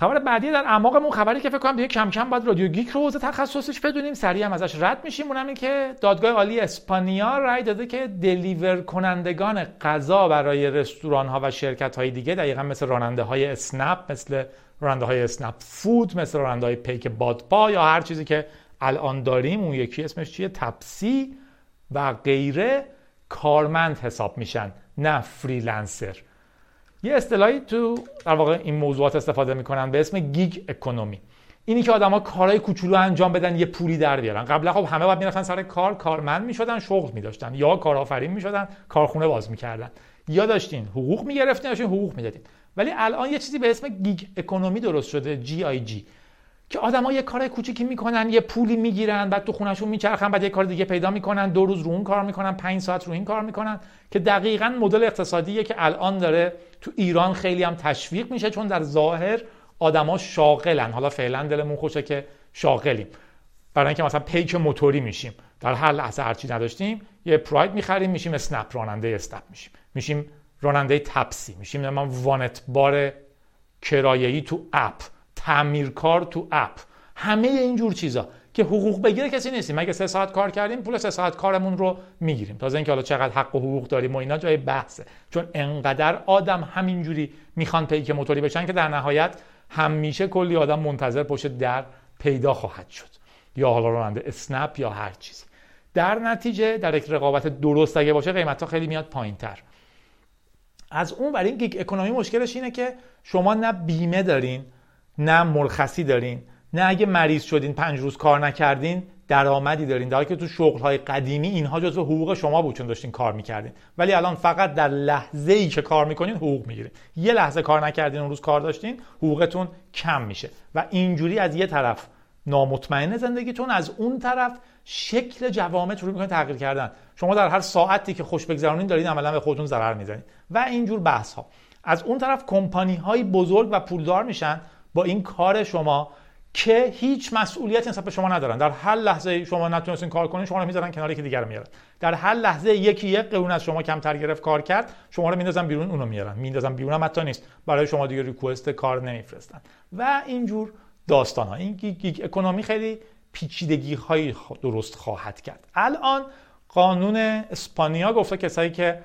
خبر بعدی در اعماقمون خبری که فکر کنم دیگه کم کم باید رادیو گیک رو حوزه تخصصش بدونیم سریع هم ازش رد میشیم. اونم این که دادگاه عالی اسپانیا رای داده که دلیور کنندگان غذا برای رستوران ها و شرکت های دیگه دقیقا مثل راننده های اسنپ مثل راننده های اسنپ فود مثل راننده های پیک بادپا یا هر چیزی که الان داریم اون یکی اسمش چیه؟ تپسی. و غیره کارمند حساب میشن نه freelancer. یه اصطلاحی تو در واقع این موضوعات استفاده می‌کنن به اسم gig economy. اینی که آدما کارهای کوچولو انجام بدن یه پولی در بیارن. قبلا خب همه باید می‌رفتن سر کار کارمند می‌شدن شغل میداشتن. یا کارآفرین می‌شدن کارخونه باز می‌کردن. یا داشتین حقوق می‌گرفتین داشتین حقوق می‌دادین. ولی الان یه چیزی به اسم گیگ اکونومی درست شده جی آی جی که آدما یه کار کوچیکی می‌کنن یه پولی می‌گیرن بعد تو خونشون میچرخن بعد یه کار دیگه پیدا می‌کنن دو روز رو اون کار می‌کنن پنج ساعت رو این کار می‌کنن که دقیقا مدل اقتصادیه که الان داره تو ایران خیلی هم تشویق میشه چون در ظاهر آدما شاغلن. حالا فعلا دلمون خوشه که شاغلیم. برای اینکه مثلا پیک موتوری میشیم. در هر لحظه هرچی نداشتیم یه پراید می‌خریم میشیم اسنپ راننده اسنپ میشیم. میشیم راننده تپسی. میشیم من وانت بار کرایه‌ای تو اپ. تعمیرکار تو اپ. همه این جور چیزا که حقوق بگیره کسی نیستیم مگه سه ساعت کار کردیم؟ پول سه ساعت کارمون رو می‌گیریم. تازه اینکه حالا چقدر حق و حقوق داریم و اینا جای بحثه. چون انقدر آدم همینجوری می‌خوان پیک موتوری بشن که در نهایت همیشه کلی آدم منتظر پشت در پیدا خواهد شد. یا حالا راننده اسنپ یا هر چیزی. در نتیجه در یک رقابت درست اگه باشه قیمت خیلی میاد پایین تر از اون برای این گیگ اکونومی مشکلش اینه که شما نه بیمه دارین نه مرخصی دارین نه اگه مریض شدین پنج روز کار نکردین درآمدی دارین. در که تو شغل های قدیمی اینها جزو حقوق شما بود چون داشتین کار می‌کردین. ولی الان فقط در لحظه ای که کار می‌کنین حقوق می‌گیرین. یه لحظه کار نکردین اون روز کار داشتین حقوقتون کم میشه. و اینجوری از یه طرف نامطمئن زندگیتون از اون طرف شکل جوامع رو می‌کنه تغییر کردن. شما در هر ساعتی که خوش بگذرونین دارین عملا به خودتون ضرر می‌زنین. و اینجور بحث ها از اون طرف کمپانی های بزرگ و پولدار میشن. با این کار شما که هیچ مسئولیتی نسبت به شما ندارن. در هر لحظه شما نتونستین کار کنین شما رو می‌ذارن کنار یکی دیگر میارن. در هر لحظه یکی یک قرون از شما کمتر گرفت کار کرد شما رو میندازن بیرون اونو میارن. میندازن بیرون هم حتی نیست. برای شما دیگه ریکوست کار نمیفرستن. و اینجور داستان ها این گیگ اکونومی خیلی پیچیدگی های درست خواهد کرد. الان قانون اسپانیا گفته کسایی که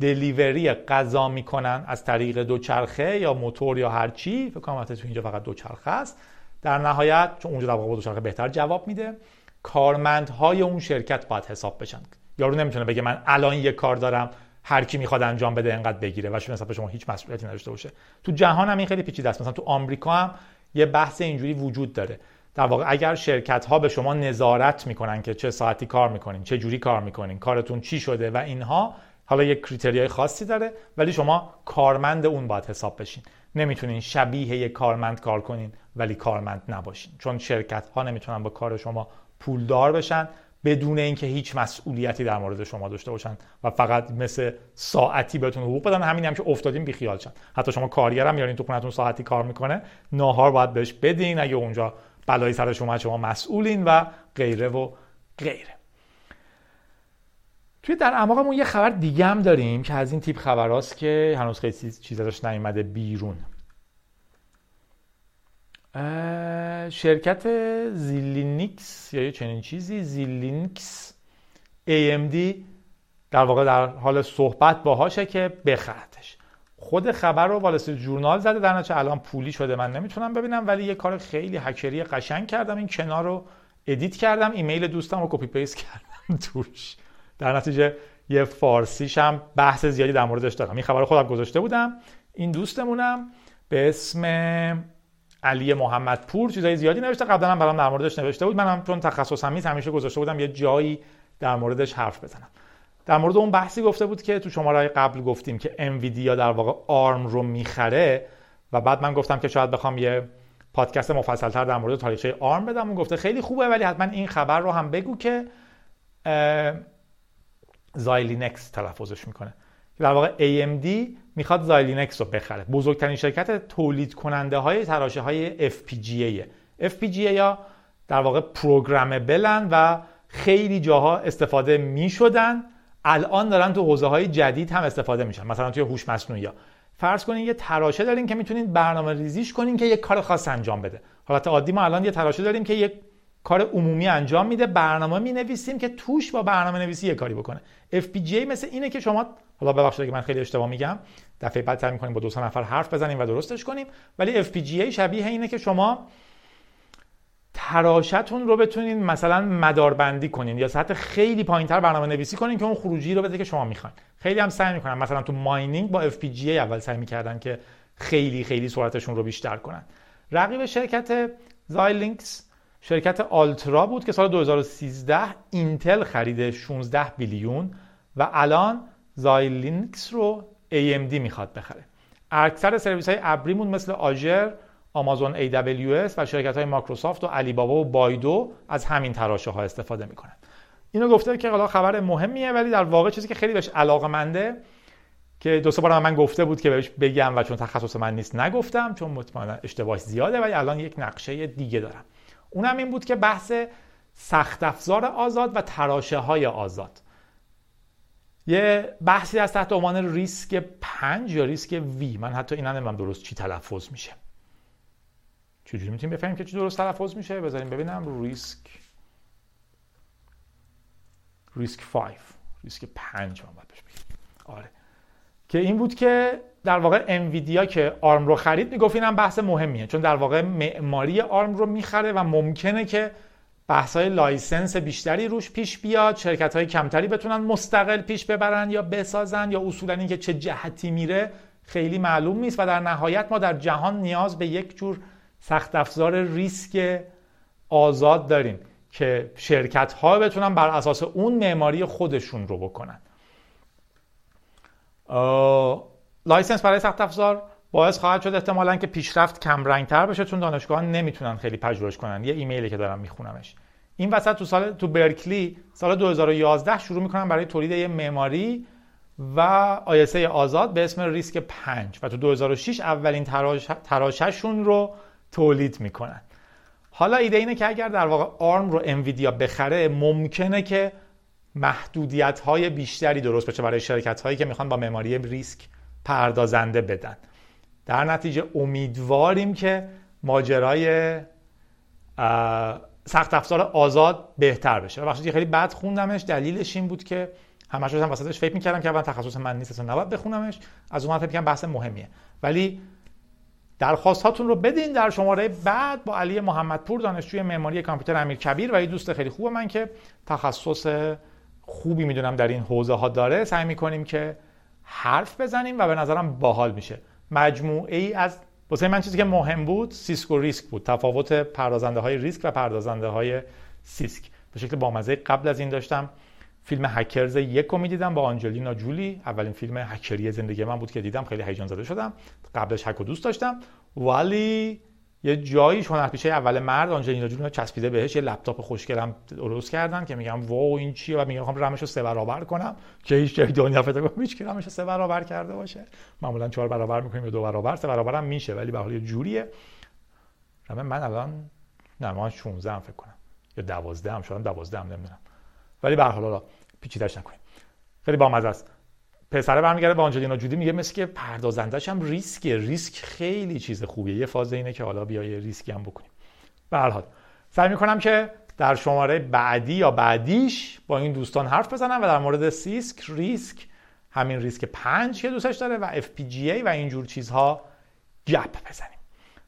دلیوری غذا می‌کنن از طریق دوچرخه یا موتور یا هر چی فکر کنم تو اینجا فقط دوچرخه است. در نهایت چون اونجا در واقع دوچرخه بهتر جواب میده کارمندهای اون شرکت باید حساب بشن. یارو نمی‌تونه بگه من الان یه کار دارم هر کی می‌خواد انجام بده انقدر بگیره و شما شما هیچ مسئولیتی نداشته باشه. تو جهان هم این خیلی پیچیده است. مثلا تو آمریکا هم یه بحث اینجوری وجود داره. در واقع اگر شرکت ها به شما نظارت می‌کنن که چه ساعتی کار می‌کنین چه جوری کار می‌کنین کارتون چی شده و اینها حالا یک کریتریای خاصی داره ولی شما کارمند اون باید حساب بشین. نمی‌تونین شبیه یک کارمند کار کنین ولی کارمند نباشین. چون شرکت ها نمی‌تونن با کار شما پولدار بشن بدون اینکه هیچ مسئولیتی در مورد شما داشته باشن و فقط مثل ساعتی بهتون حقوق بدن. همین هم که افتادیم بیخیال شن. حتی شما کارگرم میارین تو خونتون ساعتی کار می‌کنه ناهار باید بهش بدین. اگه اونجا بلایی سر شما شما مسئولین و غیره و غیره. توی در اعماقمون یه خبر دیگه هم داریم که از این تیپ خبراست که هنوز خیلی چیز ازش نیومده بیرون. شرکت زیلینکس یا یه چنین چیزی زیلینکس AMD در واقع در حال صحبت باهاشه که بخرتش خود خبر رو Wall Street Journal زده در نتیجه الان پولی شده. من نمی‌تونم ببینم ولی یه کار خیلی هکری قشنگ کردم. این کنار رو edit کردم ایمیل دوستم رو copy paste کردم توش. در نتیجه یه فارسیش هم بحث زیادی در موردش دارم. این خبر خودم گذاشته بودم. این دوستمونم به اسم علی محمد پور چیزای زیادی نوشته. قبلا هم برام در موردش نوشته بود. منم چون تخصصم نیست همیشه گذاشته بودم یه جایی در موردش حرف بزنم. در مورد اون بحثی گفته بود که تو شماره قبل گفتیم که انویدیا در واقع آرم رو می‌خره و بعد من گفتم که شاید بخوام یه پادکست مفصلتر در مورد تاریخچه آرم بدم. اون گفته خیلی خوبه ولی حتما این خبر رو هم بگو که زایلینکس تلفظش می‌کنه. در واقع AMD می‌خواد زایلینکس رو بخره. بزرگترین شرکت تولید کننده های تراشه های FPGA FPGA یا در واقع پروگرامبلن و خیلی جاها استفاده می‌شدن. الان دارن تو حوزه های جدید هم استفاده میشن. مثلا توی هوش مصنوعی ها. فرض کنین یه تراشه داریم که می‌تونید برنامه ریزیش کنین که یک کار خاص انجام بده. حالت عادی ما الان یه تراشه داریم که یک کار عمومی انجام میده برنامه می نویسیم که توش با برنامه نویسی یه کاری بکنه. FPGA مثل اینه که شما حالا ببخشید اگه من خیلی اشتباه میگم دفعه بعد سعی می‌کنیم با دو نفر حرف بزنیم و درستش کنیم ولی FPGA شبیه اینه که شما تراشتون رو بتونین مثلا مداربندی کنین یا سطح خیلی پایینتر برنامه نویسی کنین که اون خروجی رو بده که شما می‌خواین. خیلی هم سعی می‌کنن. مثلا تو ماینینگ با FPGA اول سعی می‌کردن که خیلی خیلی سرعتشون رو بیشتر کنن. رقیب شرکت زایلینکس شرکت آلترا بود که سال 2013 اینتل خریده 16 بیلیون و الان زایلینکس رو AMD می‌خواد بخره. اکثر سرویس های ابریمون مثل آژر آمازون AWS و شرکت های مایکروسافت و علی بابا و بایدو از همین تراشه ها استفاده می‌کنن. اینو گفته که حالا خبر مهمیه ولی در واقع چیزی که خیلی بهش علاقه منده که دو سه بار من گفته بود که بهش بگم و چون تخصص من نیست نگفتم چون مطمئنا اشتباه زیاده ولی الان یک نقشه دیگه دارم. اونم این بود که بحث سخت افزار آزاد و تراشه های آزاد. یه بحثی از تحت عنوان ریسک پنج یا ریسک وی. من حتی اینا نمی‌دونم درست چی تلفظ میشه. چجوری می‌تونیم بفهمیم که چی درست تلفظ میشه؟ بذاریم ببینم. ریسک. ریسک 5 ریسک 5 من باید بهش بگم. آره. که این بود که در واقع انویدیا که آرم رو خرید می‌گفت اینم بحث مهمیه. چون در واقع معماری آرم رو می‌خره و ممکنه که بحث های license بیشتری روش پیش بیاد شرکت های کمتری بتونن مستقل پیش ببرن یا بسازن یا اصولا اینکه چه جهتی میره خیلی معلوم نیست و در نهایت ما در جهان نیاز به یک جور سخت افزار RISC آزاد داریم که شرکت ها بتونن بر اساس اون معماری خودشون رو بکنن. license برای سخت افزار باعث خواهد شد احتمالا که پیشرفت کم رنگ تر بشه چون دانشگاه نمی‌تونن خیلی پژوهش کنن. یه ایمیلی که دارم میخونمش. این وسط تو سال تو برکلی سال 2011 شروع می‌کنن برای تولید یه معماری و آیسه آزاد به اسم ریسک 5 و تو 2006 اولین تراش، تراششون رو تولید می‌کنن. حالا ایده اینه که اگر در واقع آرم رو انویدیا بخره ممکنه که محدودیت های بیشتری درست بشه برای شرکت هایی که می‌خوان با معماری ریسک پردازنده بدن. در نتیجه امیدواریم که ماجرای سخت افزار آزاد بهتر بشه. بخشی خیلی بد خوندمش. دلیلش این بود که همش هم وسطش فکر می‌کردم که اول تخصص من نیست اصلا نباید بخونمش. از اون فکر بحث مهمیه. ولی درخواست هاتون رو بدین در شماره بعد با علی محمدپور دانشجوی معماری کامپیوتر امیر کبیر و یه دوست خیلی خوب من که تخصص خوبی می‌دونم در این حوزه ها داره. سعی می‌کنیم که حرف بزنیم و به نظرم باحال میشه. مجموعه ای از واسه من چیزی که مهم بود CISC و RISC بود. تفاوت پردازنده های RISC و پردازنده های CISC. به شکل بامزه قبل از این داشتم فیلم Hackers یک رو می‌دیدم با آنجلینا جولی. اولین فیلم هکری زندگی من بود که دیدم. خیلی هیجان زده شدم. قبلش هک دوست داشتم. ولی یه جایی هنرپیشه اول مرد آنجلینا جولی چسبیده بهش یه لپتاپ خوشگلم درست کردن که میگم wow این چیه؟ و میگم می‌خوام رمش رو سه برابر کنم. که هیچ جای دنیا فکر کنم هیچ رمش رو سه برابر کرده باشه. معمولا چهار برابر می‌کنیم یا دو برابر سه برابر هم میشه ولی به حال یه جوریه. رم من الان نه من 16 هم فکر کنم. یا 12 هم شدم 12 هم نمی‌دونم. ولی به هر حال پیچیده‌اش نکنیم. خیلی بامزه است. پسره برمیگرده به آنجلینا جودی میگه مثل که پردازندش هم ریسکه. ریسک خیلی چیز خوبیه. یه فاز اینه که حالا بیای ریسکی هم بکنیم. به هر حال سعی می‌کنم که در شماره بعدی یا بعدیش با این دوستان حرف بزنم و در مورد CISC RISC همین RISC پنج که دوستش داره و FPGA و اینجور چیزها گپ بزنیم.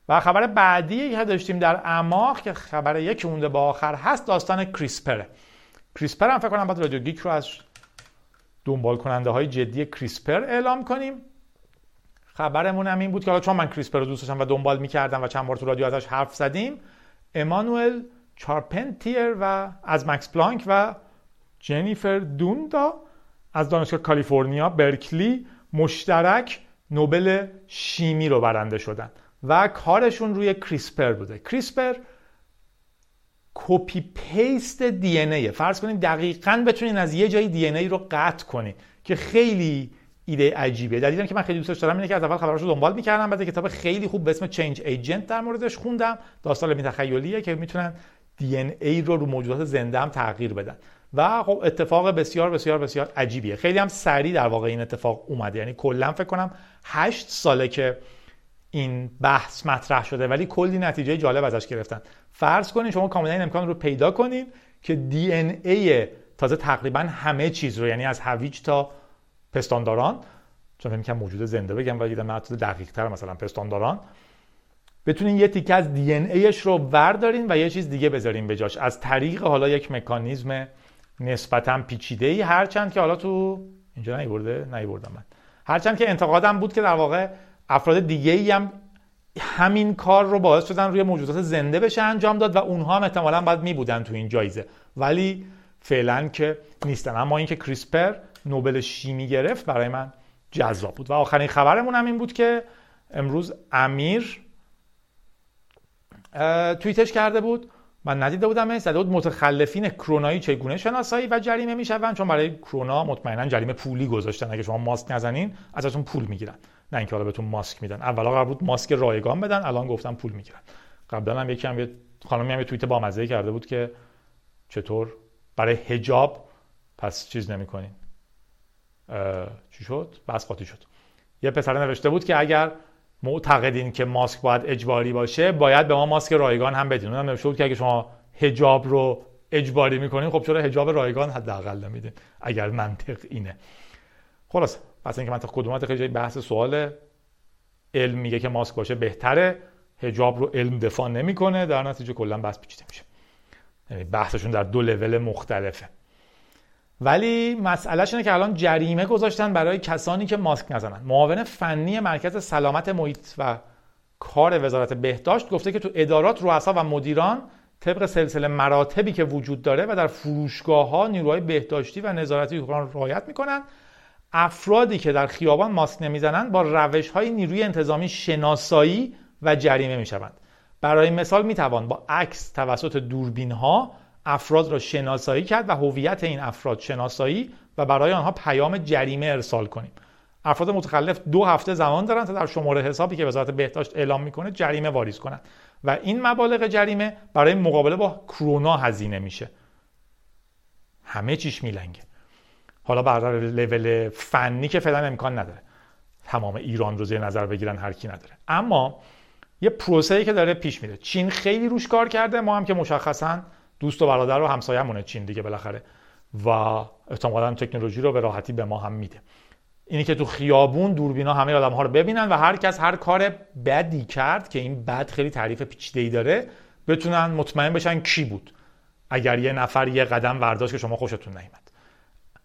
و خبر بعدی که داشتیم در اعماق که خبر یکی مونده با آخر هست داستان CRISPR ه. CRISPR هم فکر کنم باید رادیو گیک رو از دنبال کننده های جدی CRISPR اعلام کنیم. خبرمون هم این بود که حالا چون من CRISPR رو دوست داشتم و دنبال می‌کردم و چند بار تو رادیو ازش حرف زدیم امانوئل چارپنتیر و از مکس پلانک و جنیفر دودنا از دانشگاه کالیفرنیا برکلی مشترک نوبل شیمی رو برنده شدن و کارشون روی CRISPR بوده. CRISPR copy paste DNA فرض کنید دقیقا بتونین از یه جایی DNA رو قطع کنید که خیلی ایده عجیبه. دلیلی که من خیلی دوستش دارم اینه که از اول خبراشو دنبال می‌کردم بعد کتاب خیلی خوب به اسم Change Agent در موردش خوندم. داستان علمی تخیلیه که می‌تونن دی ای رو رو موجودات زنده هم تغییر بدن. و خب اتفاق بسیار بسیار بسیار عجیبیه. خیلی هم سریع در واقع این اتفاق اومده. یعنی کلا فکر کنم 8 ساله که این بحث مطرح شده ولی کلی نتیجه جالب ازش گرفتن. فرض کنین شما کاملا این امکان رو پیدا کنین که دی ان ای تازه تقریبا همه چیز رو یعنی از هویج تا پستانداران چون فکر موجود زنده بگم و دیدم دقیق تر مثلا پستانداران بتونین یه تیکه از دی ان ایش رو وردارین و یه چیز دیگه بذارین به جاش. از طریق حالا یک مکانیزم نسبتا پیچیده ای هرچند که حالا تو اینجا نیورده نیوردم من. هرچند که انتقادم بود که در واقع افراد دیگه ای هم همین کار رو باعث شدن روی موجودات زنده بشه انجام داد و اونها هم احتمالا باید می بودن تو این جایزه. ولی فعلا که نیستن. اما اینکه کریسپر نوبل شیمی گرفت برای من جذاب بود. و آخرین خبرمون هم این بود که امروز امیر توییتش کرده بود. من ندیده بودم زده بود متخلفین کرونایی چگونه شناسایی و جریمه میشون چون برای کرونا مطمئنا جریمه پولی گذاشتن. اگه شما ماسک نزنین ازتون پول می‌گیرن. نه اینکه حالا بهتون ماسک میدن. اولا قرار بود ماسک رایگان بدن الان گفتم پول می‌گیرن. قبلا هم یکی هم خانمی هم یه توییت بامزه کرده بود که چطور برای حجاب پس چیز نمی‌کنین. چی شد؟ بس قاطی شد. یه پسر نوشته بود که اگر معتقدین که ماسک باید اجباری باشه باید به ما ماسک رایگان هم بدین. اونم نوشته بود که اگه شما حجاب رو اجباری می‌کنین خب چرا حجاب رایگان حداقل نمیدین؟ اگر منطق اینه. خلاص پس اینکه منطق کدومات خیلی بحث سوال علم میگه که ماسک باشه بهتره. حجاب رو علم دفاع نمی‌کنه. در نتیجه کلا بحث پیچیده میشه. یعنی بحثشون در دو لول مختلفه. ولی مسئلهش اینه که الان جریمه گذاشتن برای کسانی که ماسک نزنن. معاون فنی مرکز سلامت محیط و کار وزارت بهداشت گفته که تو ادارات رؤسا و مدیران طبق سلسله مراتبی که وجود داره و در فروشگاه ها نیروهای بهداشتی و نظارتی حکمران رعایت می‌کنن افرادی که در خیابان ماسک نمی‌زنند با روش های نیروی انتظامی شناسایی و جریمه می‌شوند. برای مثال می‌توان با عکس توسط دوربین ها افراد را شناسایی کرد و هویت این افراد شناسایی و برای آنها پیام جریمه ارسال کنیم. افراد متخلف دو هفته زمان دارند تا در شماره حسابی که وزارت بهداشت اعلام می‌کنه جریمه واریز کنند و این مبالغ جریمه برای مقابله با کرونا هزینه میشه. همه چیش میلنگه. حالا بر لول فنی که فعلا امکان نداره. تمام ایران رو زیر نظر بگیرن هر کی نداره. اما یه پروسه‌ای که داره پیش میره. چین خیلی روش کار کرده ما هم که مشخصا دوست و برادر و همسایه‌مونه چین دیگه بالاخره. و احتمالا تکنولوژی رو به راحتی به ما هم میده. اینی که تو خیابون دوربینا همه آدم ها رو ببینن و هر کس هر کار بدی کرد که این بد خیلی تعریف پیچیده‌ای داره بتونن مطمئن بشن کی بود. اگر یه نفر یه قدم برداشت که شما خوشتون نیامد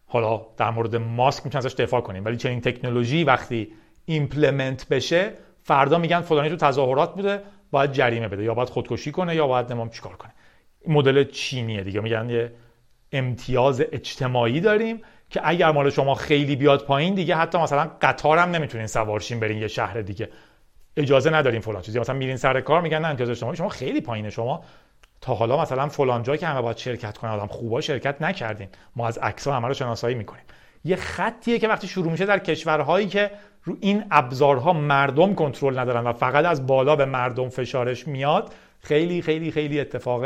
حالا در مورد ماسک می‌تونن ازش دفاع کنیم ولی چنین تکنولوژی وقتی implement بشه فردا میگن فلانی تو تظاهرات بوده باید جریمه بده یا باید خودکشی کنه یا باید نمی‌دونم چیکار کنه. مدل چینیه دیگه. میگن یه امتیاز اجتماعی داریم که اگر مال شما خیلی بیاد پایین دیگه حتی مثلا قطار هم نمی‌تونین سوارشین برین یه شهر دیگه. اجازه نداریم فلان چیزی. مثلا میرین سر کار میگن نه امتیاز اجتماعی شما خیلی پایینه شما تا حالا مثلا فلان جا که همه باید شرکت کنن آدم خوبا شرکت نکردین. ما از عکس همه رو شناسایی می‌کنیم. یه خطیه که وقتی شروع میشه در کشورهایی که رو این ابزارها مردم کنترل ندارن و فقط از بالا به مردم فشارش میاد خیلی خیلی خیلی اتفاق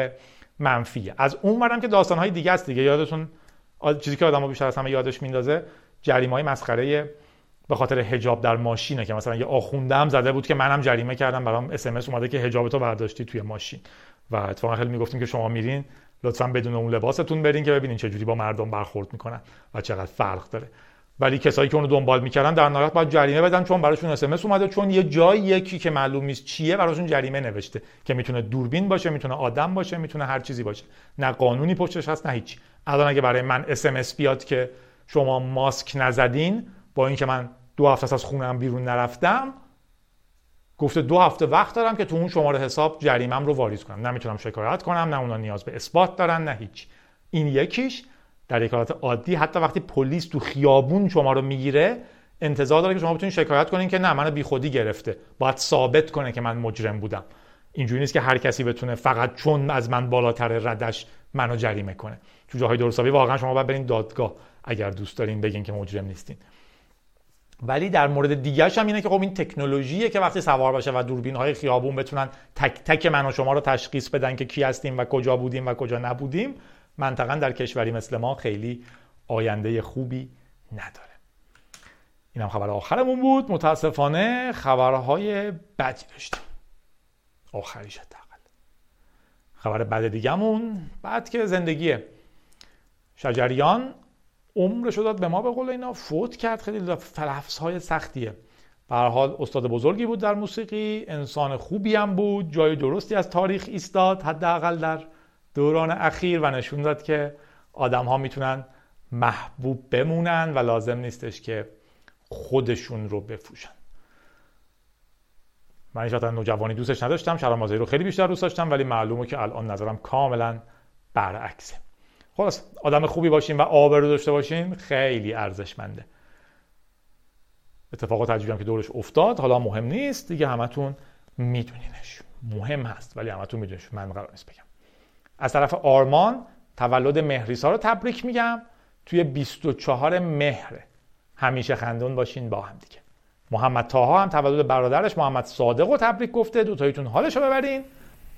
منفیه. از اون برم که داستانهای دیگه است دیگه. یادتون چیزی که آدمو بیشتر از همه یادش میندازه جریمه های مسخره به خاطر حجاب در ماشینه که مثلا یه آخوندم زده بود که منم جریمه کردم برام اس اومده که حجاب تو برداشتی توی ماشین. و اتفاقا خیلی می‌گفتیم که شما میرین لطفا بدون اون لباستون برین که ببینین چه جوری با مردم برخورد می‌کنن و چقدر فرق داره. ولی کسایی که اونو دنبال می‌کردن در نهایت باید جریمه بدن چون براشون اس اومده چون یه جای یکی که معلوم نیست چیه براشون جریمه نوشته که می‌تونه دوربین باشه می‌تونه آدم باشه می‌تونه هر چیزی باشه. نه قانونی پشتش هست نه هیچ الان اگه برای من اس بیاد که شما ماسک نزدین با اینکه من دو هفته از خونم بیرون نرفتم گفته دو هفته وقت دارم که تو اون شماره حساب جریمم رو واریز کنم. نمی‌تونم شکایت کنم نه اونا نیاز به اثبات دارن نه هیچ. این یکیش. در یک حالت عادی حتی وقتی پلیس تو خیابون شما رو می‌گیره انتظار داره که شما بتونید شکایت کنین که نه منو بیخودی گرفته. باید ثابت کنه که من مجرم بودم. اینجوری نیست که هر کسی بتونه فقط چون از من بالاتر ردش منو جریمه کنه. تو جاهای درستابی واقعا شما باید برین دادگاه. اگر دوست دارین بگین که مجرم نیستین. ولی در مورد دیگرش هم اینه که خب این تکنولوژیه که وقتی سوار باشه و دوربین های خیابون بتونن تک تک من و شما رو تشخیص بدن که کی هستیم و کجا بودیم و کجا نبودیم منطقا در کشوری مثل ما خیلی آینده خوبی نداره. این هم خبر آخرمون بود. متاسفانه خبرهای بدی داشتیم. آخریش حداقل. خبر بد دیگهمون بعد که زندگیه شجریان عمرش داد به ما به قول اینا فوت کرد. خیلی لفظ های سختیه. به حال استاد بزرگی بود در موسیقی انسان خوبی هم بود جای درستی از تاریخ ایستاد حداقل در دوران اخیر و نشون داد که آدم ها می‌تونن محبوب بمونن و لازم نیستش که خودشون رو بفروشن. من شاید نوجوانی دوستش نداشتم شهرام رو خیلی بیشتر دوست داشتم ولی معلومه که الان نظرم کاملا برعکسه. خلاص آدم خوبی باشین و آبرو داشته باشین خیلی ارزشمنده. اتفاقات عجیبی هم که دورش افتاد حالا مهم نیست دیگه همتون میدونینش. مهم هست ولی همتون میدونینش. من قرار نیست بگم. از طرف آرمان تولد مهریسا رو تبریک میگم. توی 24 مهر همیشه خندون باشین با هم دیگه. محمد تاها هم تولد برادرش محمد صادق رو تبریک گفته. دوتاییتون حالش رو ببرین.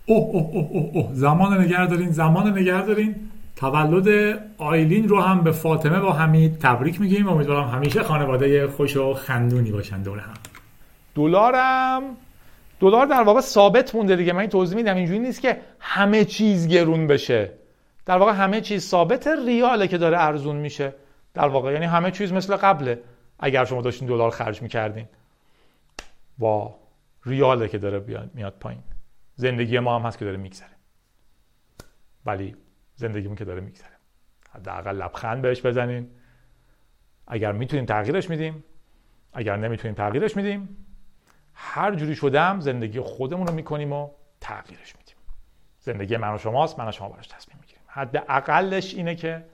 اوه اوه اوه اوه زمان نگه دارین زمان نگه دارین. تولد آیلین رو هم به فاطمه با حمید تبریک میگیم. امیدوارم همیشه خانواده خوش و خندونی باشن دور هم. دلارم. دلار در واقع ثابت مونده دیگه. من این توضیح میدم. اینجوری نیست که همه چیز گرون بشه. در واقع همه چیز ثابت ریاله که داره ارزون میشه. در واقع یعنی همه چیز مثل قبله. اگر شما داشتین دلار خرج می‌کردین. با ریاله که داره میاد پایین. زندگی ما هم هست که داره میگذره. ولی زندگیمون که داره میگذره. حداقل لبخند بهش بزنین. اگر می‌تونیم تغییرش میدیم اگر نمی‌تونیم تغییرش میدیم هر جوری شدم زندگی خودمون رو می‌کنیم و تغییرش میدیم. زندگی من و شماست من و شما براش تصمیم می‌گیریم. حد اقلش اینه که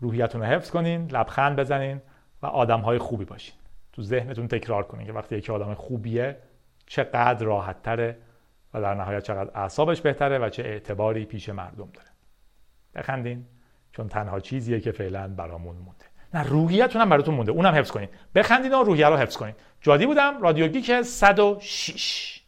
روحیتون رو حفظ کنین لبخند بزنین و آدم های خوبی باشین. تو ذهنتون تکرار کنین که وقتی یکی آدم خوبیه چقدر راحت تره و در نهایت چقدر اعصابش بهتره و چه اعتباری پیش مردم داره. بخندین چون تنها چیزیه که فعلا برامون مونده. نه روحیتون هم براتون مونده. اونم حفظ کنین. بخندین و روحیه رو حفظ کنین. جادی بودم رادیو گیک 106